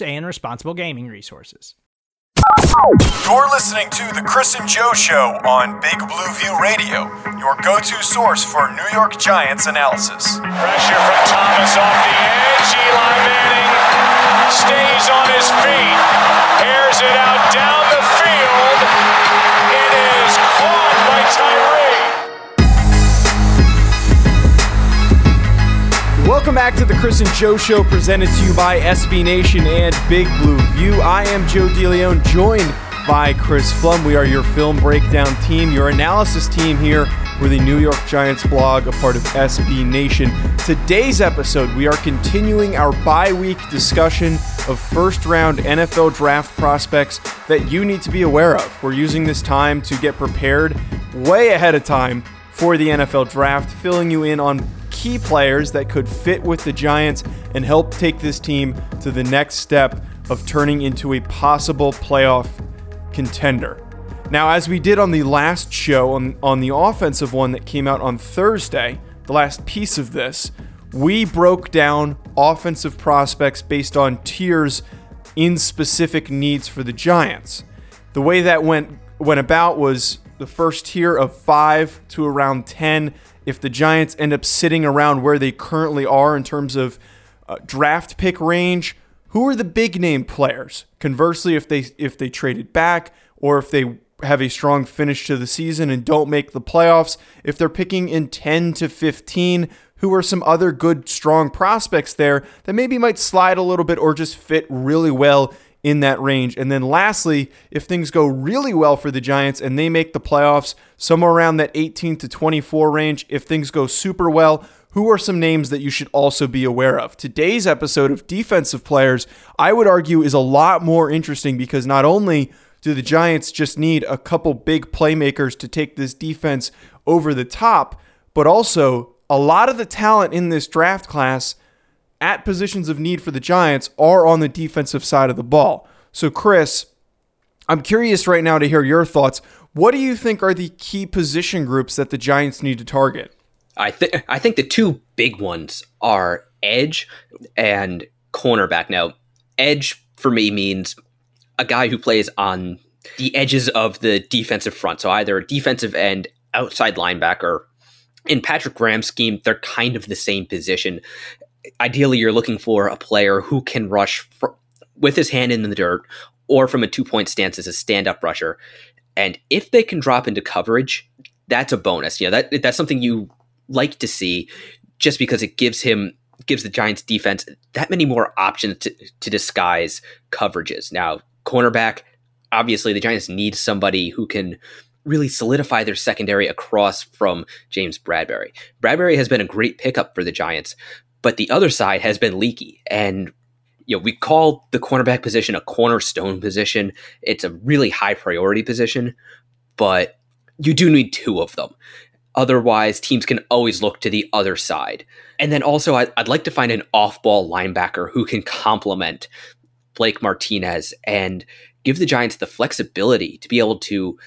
and responsible gaming resources. You're listening to The Chris and Joe Show on Big Blue View Radio, your go to source for New York Giants analysis. Pressure from Thomas off the edge. Eli Manning stays on his feet airs it out down the field. It is caught by Tyree. Welcome back to the Chris and Joe Show, presented to you by SB Nation and Big Blue View. I am Joe DeLeon, joined by Chris Pflum. We are your film breakdown team, your analysis team here for the New York Giants blog, a part of SB Nation. Today's episode, we are continuing our bi week discussion of first round NFL draft prospects that you need to be aware of. We're using this time to get prepared way ahead of time for the NFL draft, filling you in on key players that could fit with the Giants and help take this team to the next step of turning into a possible playoff contender. Now, as we did on the last show, on, on the offensive one that came out on Thursday, the last piece of this, we broke down offensive prospects based on tiers in specific needs for the Giants. The way that went went about was the first tier of 5 to around 10 if the Giants end up sitting around where they currently are in terms of uh, draft pick range, who are the big name players? Conversely, if they if they traded back or if they have a strong finish to the season and don't make the playoffs, if they're picking in 10 to 15, who are some other good, strong prospects there that maybe might slide a little bit or just fit really well in that range. And then lastly, if things go really well for the Giants and they make the playoffs somewhere around that 18 to 24 range, if things go super well, who are some names that you should also be aware of? Today's episode of defensive players, I would argue, is a lot more interesting because not only do the Giants just need a couple big playmakers to take this defense over the top? But also, a lot of the talent in this draft class at positions of need for the Giants are on the defensive side of the ball. So, Chris, I'm curious right now to hear your thoughts. What do you think are the key position groups that the Giants need to target? I think I think the two big ones are edge and cornerback. Now, edge for me means a guy who plays on the edges of the defensive front. So either a defensive end, outside linebacker. In Patrick Graham's scheme, they're kind of the same position. Ideally, you're looking for a player who can rush fr- with his hand in the dirt or from a two point stance as a stand up rusher. And if they can drop into coverage, that's a bonus. You know, that that's something you like to see just because it gives him gives the Giants defense that many more options to, to disguise coverages. Now, cornerback, obviously the Giants need somebody who can really solidify their secondary across from James Bradberry. Bradberry has been a great pickup for the Giants, but the other side has been leaky. And you know, we call the cornerback position a cornerstone position. It's a really high priority position, but you do need two of them. Otherwise, teams can always look to the other side. And then also, I'd, I'd like to find an off ball linebacker who can complement Blake Martinez and give the Giants the flexibility to be able to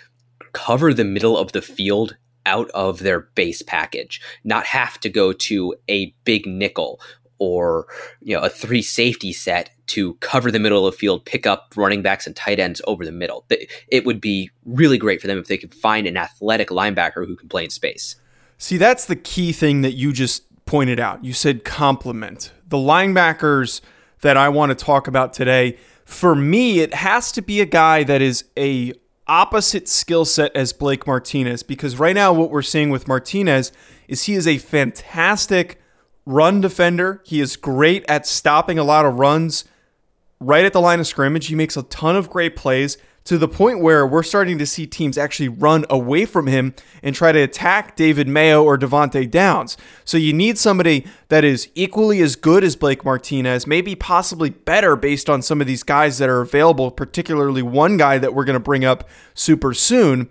cover the middle of the field out of their base package, not have to go to a big nickel or you know a three safety set to cover the middle of the field, pick up running backs and tight ends over the middle. It would be really great for them if they could find an athletic linebacker who can play in space. See, that's the key thing that you just pointed out. You said complement. The linebackers that I want to talk about today, for me, it has to be a guy that is a opposite skill set as Blake Martinez because right now what we're seeing with Martinez is he is a fantastic run defender. He is great at stopping a lot of runs right at the line of scrimmage. He makes a ton of great plays to the point where we're starting to see teams actually run away from him and try to attack David Mayo or Devante Downs. So you need somebody that is equally as good as Blake Martinez, maybe possibly better based on some of these guys that are available, particularly one guy that we're going to bring up super soon.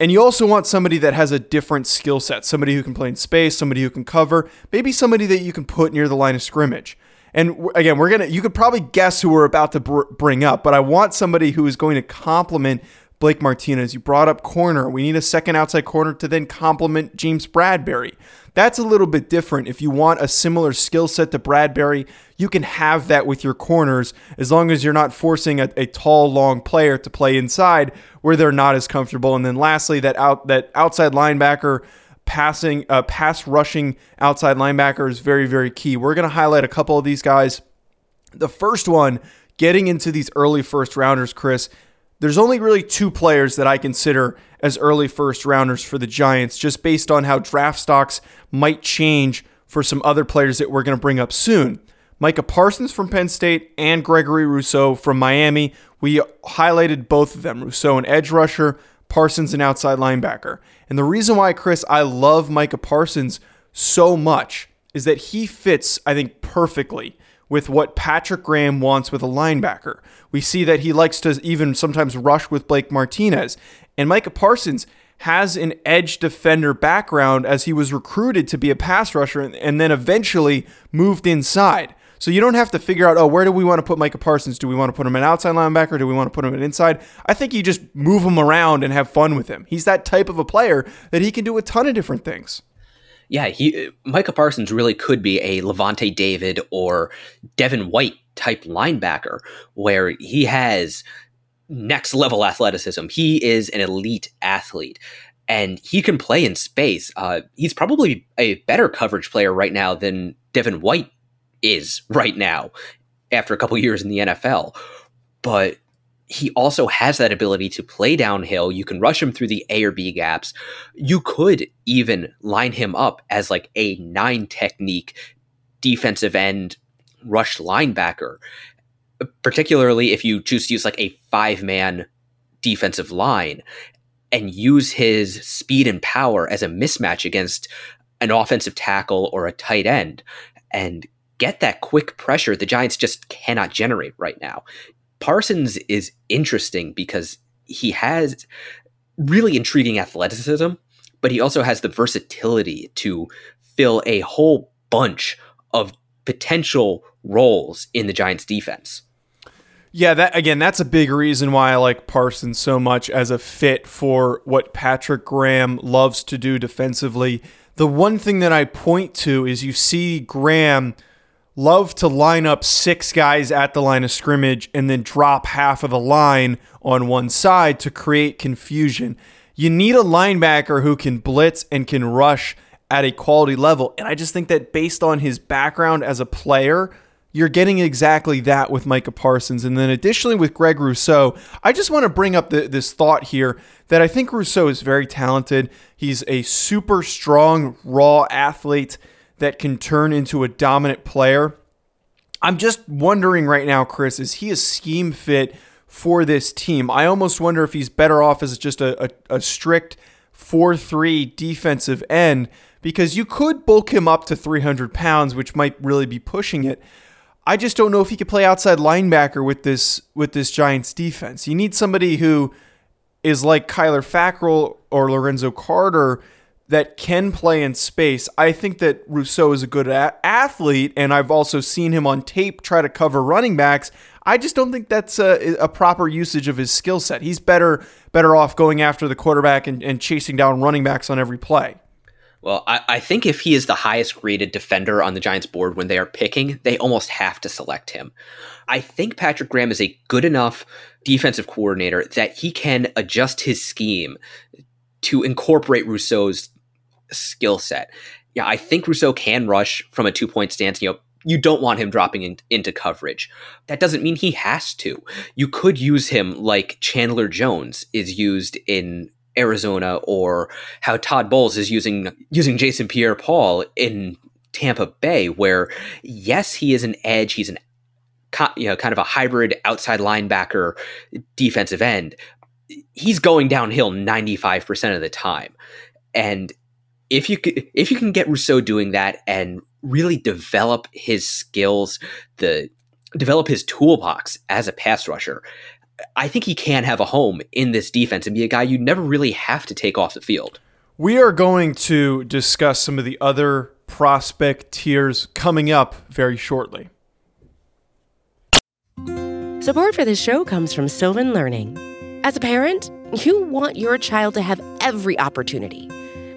And you also want somebody that has a different skill set, somebody who can play in space, somebody who can cover, maybe somebody that you can put near the line of scrimmage. And again, we're gonna. You could probably guess who we're about to br- bring up, but I want somebody who is going to complement Blake Martinez. You brought up corner. We need a second outside corner to then complement James Bradberry. That's a little bit different. If you want a similar skill set to Bradberry, you can have that with your corners as long as you're not forcing a, a, tall, long player to play inside where they're not as comfortable. And then lastly, that out that outside linebacker passing, uh, pass rushing outside linebacker is very, very key. We're going to highlight a couple of these guys. The first one, getting into these early first rounders, Chris, there's only really two players that I consider as early first rounders for the Giants, just based on how draft stocks might change for some other players that we're going to bring up soon. Micah Parsons from Penn State and Gregory Rousseau from Miami. We highlighted both of them. Rousseau, an edge rusher, Parsons, an outside linebacker. And the reason why, Chris, I love Micah Parsons so much is that he fits, I think, perfectly with what Patrick Graham wants with a linebacker. We see that he likes to even sometimes rush with Blake Martinez. And Micah Parsons has an edge defender background as he was recruited to be a pass rusher and then eventually moved inside. So you don't have to figure out, oh, where do we want to put Micah Parsons? Do we want to put him an outside linebacker? Do we want to put him an inside? I think you just move him around and have fun with him. He's that type of a player that he can do a ton of different things. Yeah, he Micah Parsons really could be a Lavonte David or Devin White type linebacker where he has next level athleticism. He is an elite athlete and he can play in space. Uh, he's probably a better coverage player right now than Devin White is right now after a couple years in the NFL. But he also has that ability to play downhill. You can rush him through the A or B gaps. You could even line him up as like a nine technique defensive end rush linebacker, particularly if you choose to use like a five man defensive line and use his speed and power as a mismatch against an offensive tackle or a tight end and get that quick pressure the Giants just cannot generate right now. Parsons is interesting because he has really intriguing athleticism, but he also has the versatility to fill a whole bunch of potential roles in the Giants defense. Yeah, that again, that's a big reason why I like Parsons so much as a fit for what Patrick Graham loves to do defensively. The one thing that I point to is you see Graham love to line up six guys at the line of scrimmage and then drop half of the line on one side to create confusion. You need a linebacker who can blitz and can rush at a quality level. And I just think that based on his background as a player, you're getting exactly that with Micah Parsons. And then additionally with Greg Rousseau, I just want to bring up the, this thought here that I think Rousseau is very talented. He's a super strong, raw athlete that can turn into a dominant player. I'm just wondering right now, Chris, is he a scheme fit for this team? I almost wonder if he's better off as just a, a, a strict 4 3 defensive end because you could bulk him up to 300 pounds, which might really be pushing it. I just don't know if he could play outside linebacker with this with this Giants defense. You need somebody who is like Kyler Fackrell or Lorenzo Carter that can play in space. I think that Rousseau is a good a- athlete, and I've also seen him on tape try to cover running backs. I just don't think that's a, a proper usage of his skill set. He's better better off going after the quarterback and, and chasing down running backs on every play. Well, I, I, think if he is the highest rated defender on the Giants board when they are picking, they almost have to select him. I think Patrick Graham is a good enough defensive coordinator that he can adjust his scheme to incorporate Rousseau's skill set. yeah, I think Rousseau can rush from a two point stance. You know, you don't want him dropping in, into coverage. That doesn't mean he has to. You could use him like Chandler Jones is used in Arizona, or how Todd Bowles is using using Jason Pierre-Paul in Tampa Bay, where yes, he is an edge. He's an you know kind of a hybrid outside linebacker defensive end. He's going downhill 95% of the time. And if you could, if you can get Rousseau doing that and really develop his skills, the develop his toolbox as a pass rusher, I think he can have a home in this defense and be a guy you never really have to take off the field. We are going to discuss some of the other prospect tiers coming up very shortly. Support for this show comes from Sylvan Learning. As a parent, you want your child to have every opportunity,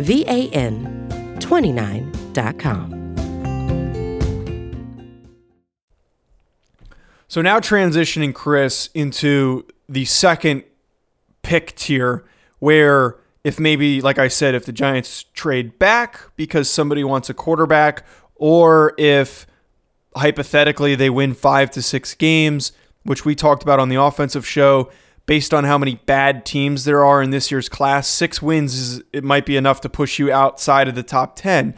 V A N 29.com. So now transitioning Chris into the second pick tier where if maybe like I said if the Giants trade back because somebody wants a quarterback or if hypothetically they win 5 to 6 games which we talked about on the offensive show based on how many bad teams there are in this year's class 6 wins is it might be enough to push you outside of the top 10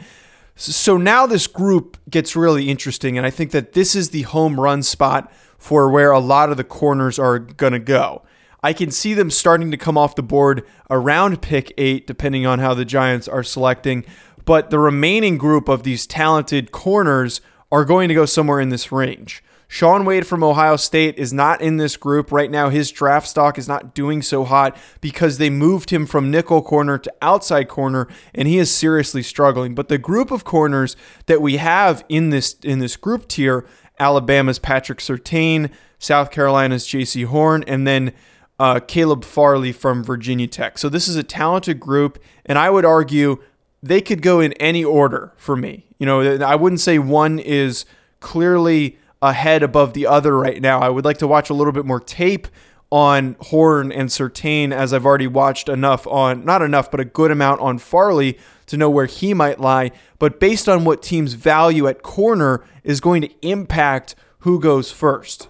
so now this group gets really interesting and I think that this is the home run spot for where a lot of the corners are going to go I can see them starting to come off the board around pick eight, depending on how the Giants are selecting. But the remaining group of these talented corners are going to go somewhere in this range. Shaun Wade from Ohio State is not in this group. Right now, his draft stock is not doing so hot because they moved him from nickel corner to outside corner, and he is seriously struggling. But the group of corners that we have in this in this group tier, Alabama's Patrick Surtain, South Carolina's Jaycee Horn, and then uh, Caleb Farley from Virginia Tech. So this is a talented group, and I would argue they could go in any order for me. You know, I wouldn't say one is clearly ahead above the other right now. I would like to watch a little bit more tape on Horn and Surtain as I've already watched enough on, not enough, but a good amount on Farley to know where he might lie. But based on what teams value at corner is going to impact who goes first.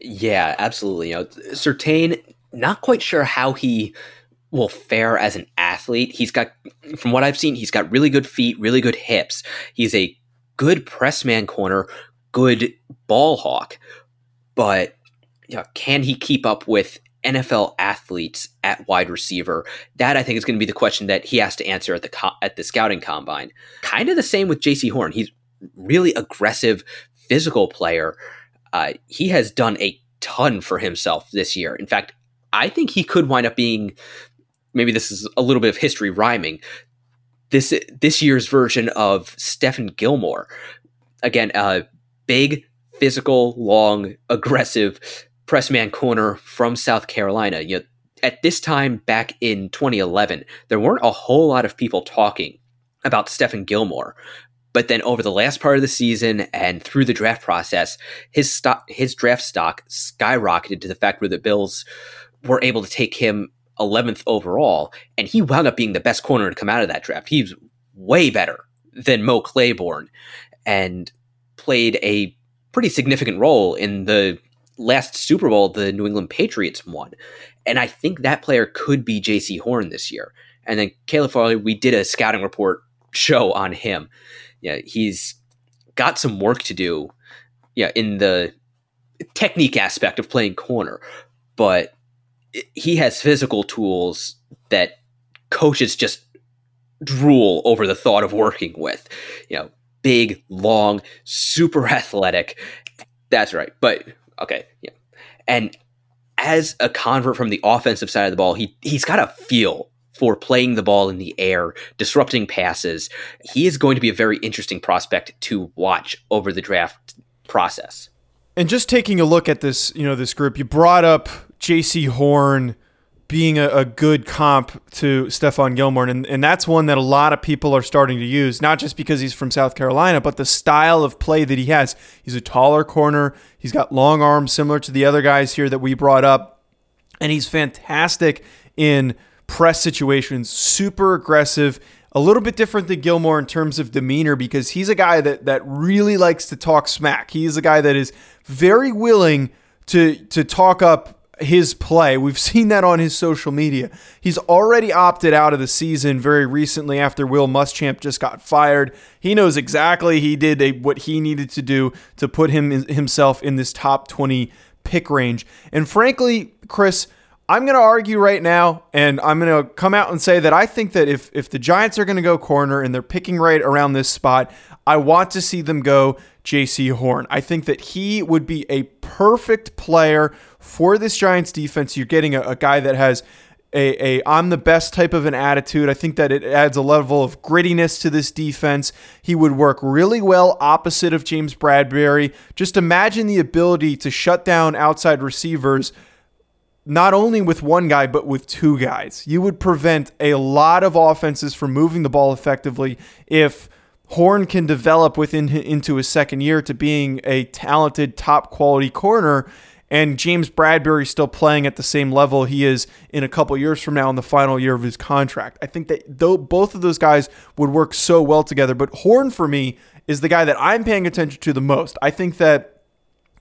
Yeah, absolutely. You know, Surtain, not quite sure how he will fare as an athlete. He's got, from what I've seen, he's got really good feet, really good hips. He's a good press man corner, good ball hawk, but you know, can he keep up with NFL athletes at wide receiver? That I think is going to be the question that he has to answer at the co- at the scouting combine. Kind of the same with Jaycee Horn. He's really aggressive, physical player uh, he has done a ton for himself this year. In fact, I think he could wind up being maybe this is a little bit of history rhyming. This this year's version of Stephon Gilmore. Again, uh, big, physical, long, aggressive press man corner from South Carolina. You know, at this time back in 2011, there weren't a whole lot of people talking about Stephon Gilmore. But then over the last part of the season and through the draft process, his stock, his draft stock skyrocketed to the fact where the Bills were able to take him 11th overall, and he wound up being the best corner to come out of that draft. He's way better than Mo Claiborne, and played a pretty significant role in the last Super Bowl the New England Patriots won. And I think that player could be Jaycee Horn this year. And then Caleb Farley, we did a scouting report show on him yeah, he's got some work to do, yeah, in the technique aspect of playing corner, but he has physical tools that coaches just drool over the thought of working with. You know, big, long, super athletic. That's right. But okay, yeah. And as a convert from the offensive side of the ball, he he's got a feel for playing the ball in the air, disrupting passes. He is going to be a very interesting prospect to watch over the draft process. And just taking a look at this, you know, this group, you brought up Jaycee Horn being a, a, good comp to Stephon Gilmore. And, and that's one that a lot of people are starting to use, not just because he's from South Carolina, but the style of play that he has. He's a taller corner, he's got long arms similar to the other guys here that we brought up. And he's fantastic in press situations, super aggressive. A little bit different than Gilmore in terms of demeanor because he's a guy that that really likes to talk smack. He's a guy that is very willing to to talk up his play. We've seen that on his social media. He's already opted out of the season very recently after Will Muschamp just got fired. He knows exactly he did a, what he needed to do to put him himself in this top 20 pick range. And frankly, Chris, I'm going to argue right now, and I'm going to come out and say that I think that if if the Giants are going to go corner and they're picking right around this spot, I want to see them go Jaycee Horn. I think that he would be a perfect player for this Giants defense. You're getting a, a guy that has a, a I'm the best type of an attitude. I think that it adds a level of grittiness to this defense. He would work really well opposite of James Bradberry. Just imagine the ability to shut down outside receivers not only with one guy, but with two guys. You would prevent a lot of offenses from moving the ball effectively if Horn can develop within into his second year to being a talented, top quality corner. And James Bradberry still playing at the same level he is in a couple years from now in the final year of his contract. I think that though both of those guys would work so well together. But Horn for me is the guy that I'm paying attention to the most. I think that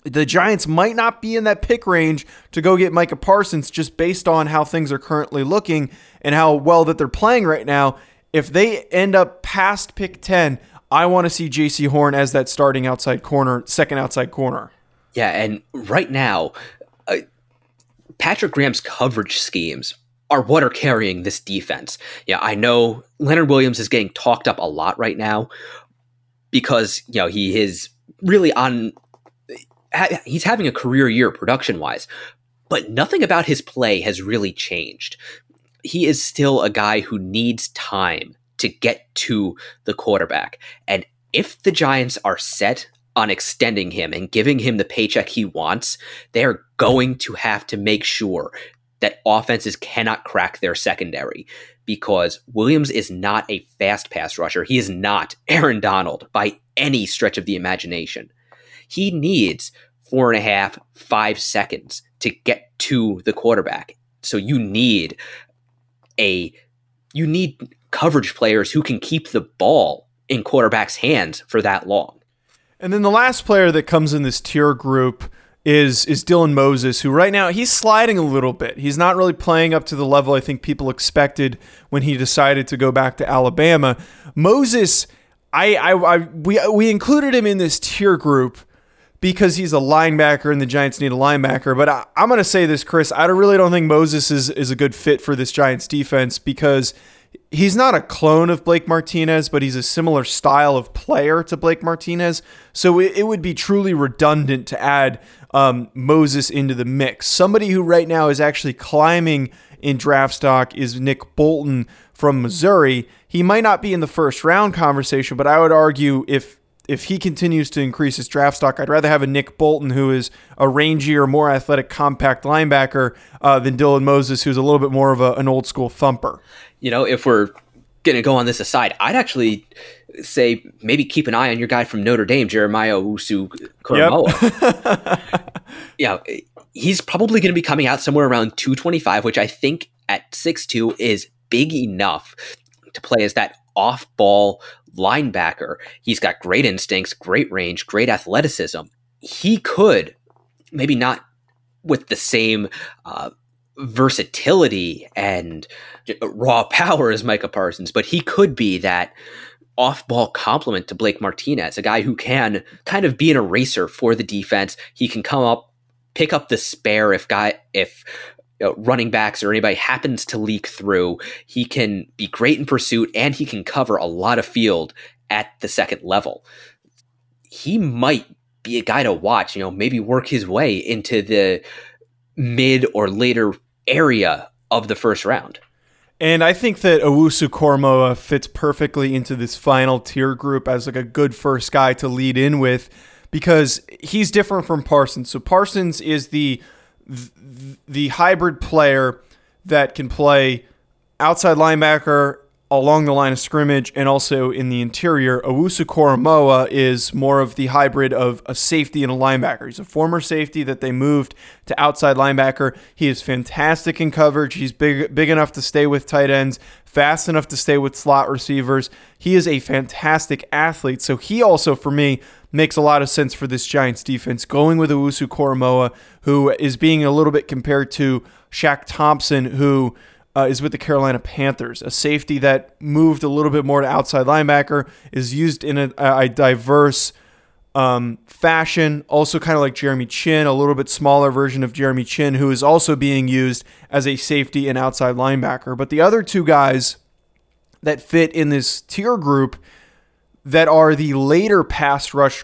the Giants might not be in that pick range to go get Micah Parsons just based on how things are currently looking and how well that they're playing right now. If they end up past pick 10, I want to see Jaycee Horn as that starting outside corner, second outside corner. Yeah, and right now, uh, Patrick Graham's coverage schemes are what are carrying this defense. Yeah, I know Leonard Williams is getting talked up a lot right now because, you know, he is really on he's having a career year production wise, but nothing about his play has really changed. He is still a guy who needs time to get to the quarterback. And if the Giants are set on extending him and giving him the paycheck he wants, they're going to have to make sure that offenses cannot crack their secondary because Williams is not a fast pass rusher. He is not Aaron Donald by any stretch of the imagination he needs four and a half, five seconds to get to the quarterback. So you need a you need coverage players who can keep the ball in quarterbacks' hands for that long. And then the last player that comes in this tier group is is Dylan Moses, who right now he's sliding a little bit. He's not really playing up to the level I think people expected when he decided to go back to Alabama. Moses, I, I, I we we included him in this tier group because he's a linebacker and the Giants need a linebacker. But I, am going to say this, Chris. I really don't think Moses is, is a good fit for this Giants defense because he's not a clone of Blake Martinez, but he's a similar style of player to Blake Martinez. So it, it would be truly redundant to add um, Moses into the mix. Somebody who right now is actually climbing in draft stock is Nick Bolton from Missouri. He might not be in the first round conversation, but I would argue if if he continues to increase his draft stock, I'd rather have a Nick Bolton who is a rangier, more athletic, compact linebacker uh, than Dylan Moses, who's a little bit more of a, an old school thumper. You know, if we're going to go on this aside, I'd actually say maybe keep an eye on your guy from Notre Dame, Jeremiah Owusu Koramoah. Yep. yeah, he's probably going to be coming out somewhere around 225, which I think at 6'2 is big enough to play as that off ball linebacker. He's got great instincts, great range, great athleticism. He could, maybe not with the same uh, versatility and raw power as Micah Parsons, but he could be that off ball complement to Blake Martinez, a guy who can kind of be an eraser for the defense. He can come up, pick up the spare if guy if you know, running backs or anybody happens to leak through. He can be great in pursuit and he can cover a lot of field at the second level. He might be a guy to watch, you know, maybe work his way into the mid or later area of the first round. And I think that Owusu Koramoah uh, fits perfectly into this final tier group as like a good first guy to lead in with because he's different from Parsons. So Parsons is the the hybrid player that can play outside linebacker along the line of scrimmage and also in the interior. Owusu Koramoah is more of the hybrid of a safety and a linebacker. He's a former safety that they moved to outside linebacker. He is fantastic in coverage. He's big big enough to stay with tight ends, fast enough to stay with slot receivers. He is a fantastic athlete. So he also for me makes a lot of sense for this Giants defense going with Owusu Koramoah who is being a little bit compared to Shaq Thompson who uh, is with the Carolina Panthers, a safety that moved a little bit more to outside linebacker, is used in a, a diverse um, fashion. Also, kind of like Jeremy Chinn, a little bit smaller version of Jeremy Chinn, who is also being used as a safety and outside linebacker. But the other two guys that fit in this tier group that are the later pass rush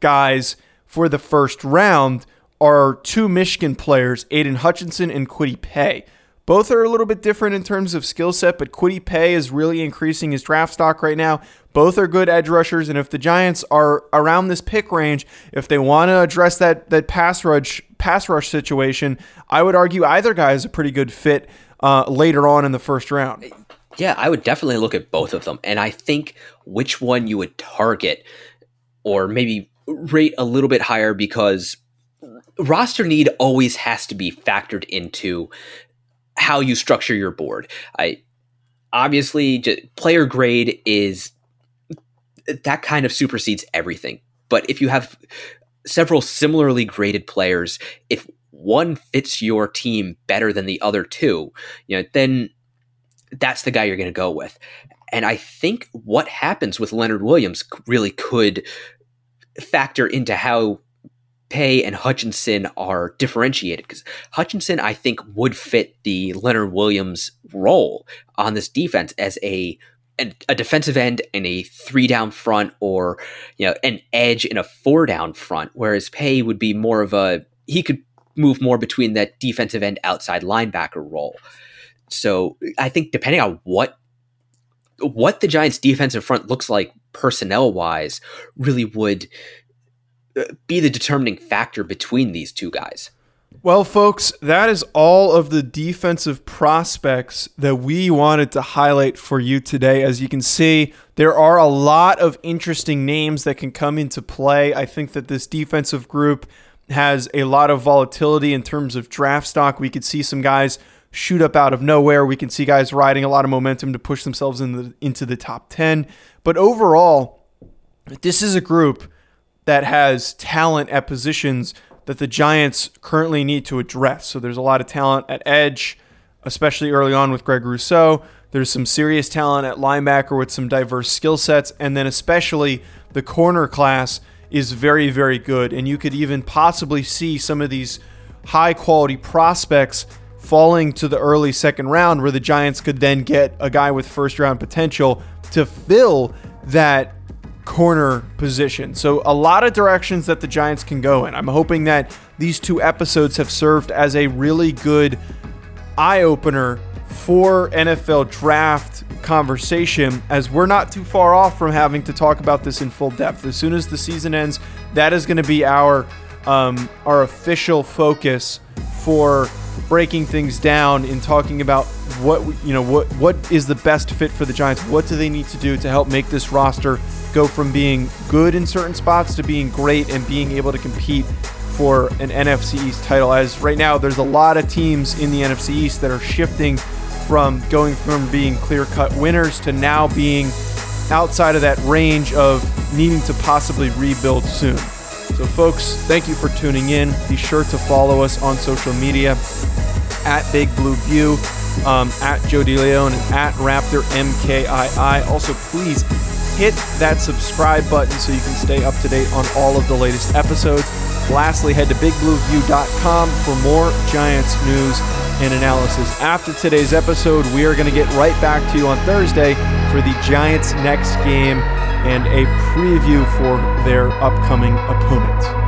guys for the first round are two Michigan players, Aidan Hutchinson and Kwity Paye. Both are a little bit different in terms of skill set, but Kwity Paye is really increasing his draft stock right now. Both are good edge rushers, and if the Giants are around this pick range, if they want to address that that pass rush pass rush situation, I would argue either guy is a pretty good fit uh, later on in the first round. Yeah, I would definitely look at both of them, and I think which one you would target, or maybe rate a little bit higher because roster need always has to be factored into how you structure your board. I obviously player grade is that kind of supersedes everything. But if you have several similarly graded players, if one fits your team better than the other two, you know, then that's the guy you're going to go with. And I think what happens with Leonard Williams really could factor into how Paye and Hutchinson are differentiated because Hutchinson, I think, would fit the Leonard Williams role on this defense as a a defensive end in a three down front or you know an edge in a four down front, whereas Paye would be more of a he could move more between that defensive end outside linebacker role. So I think depending on what what the Giants defensive front looks like personnel wise really would uh, be the determining factor between these two guys. Well, folks, that is all of the defensive prospects that we wanted to highlight for you today. As you can see, there are a lot of interesting names that can come into play. I think that this defensive group has a lot of volatility in terms of draft stock. We could see some guys shoot up out of nowhere. We can see guys riding a lot of momentum to push themselves in the, into the top 10. But overall, this is a group that has talent at positions that the Giants currently need to address. So there's a lot of talent at edge, especially early on with Greg Rousseau. There's some serious talent at linebacker with some diverse skill sets. And then, especially, the corner class is very, very good. And you could even possibly see some of these high quality prospects falling to the early second round, where the Giants could then get a guy with first round potential to fill that corner position. So, a lot of directions that the Giants can go in. I'm hoping that these two episodes have served as a really good eye opener for NFL draft conversation as we're not too far off from having to talk about this in full depth. As soon as the season ends, that is going to be our um, our official focus for breaking things down and talking about what you know what what is the best fit for the Giants. What do they need to do to help make this roster go from being good in certain spots to being great and being able to compete for an NFC East title. As right now, there's a lot of teams in the NFC East that are shifting from going from being clear cut winners to now being outside of that range of needing to possibly rebuild soon. So, folks, thank you for tuning in. Be sure to follow us on social media at Big Blue View, um, at Joe DeLeon, and at Raptor MKII. Also, please hit that subscribe button so you can stay up to date on all of the latest episodes. Lastly, head to bigblueview.com for more Giants news and analysis. After today's episode, we are going to get right back to you on Thursday for the Giants' next game and a preview for their upcoming opponent.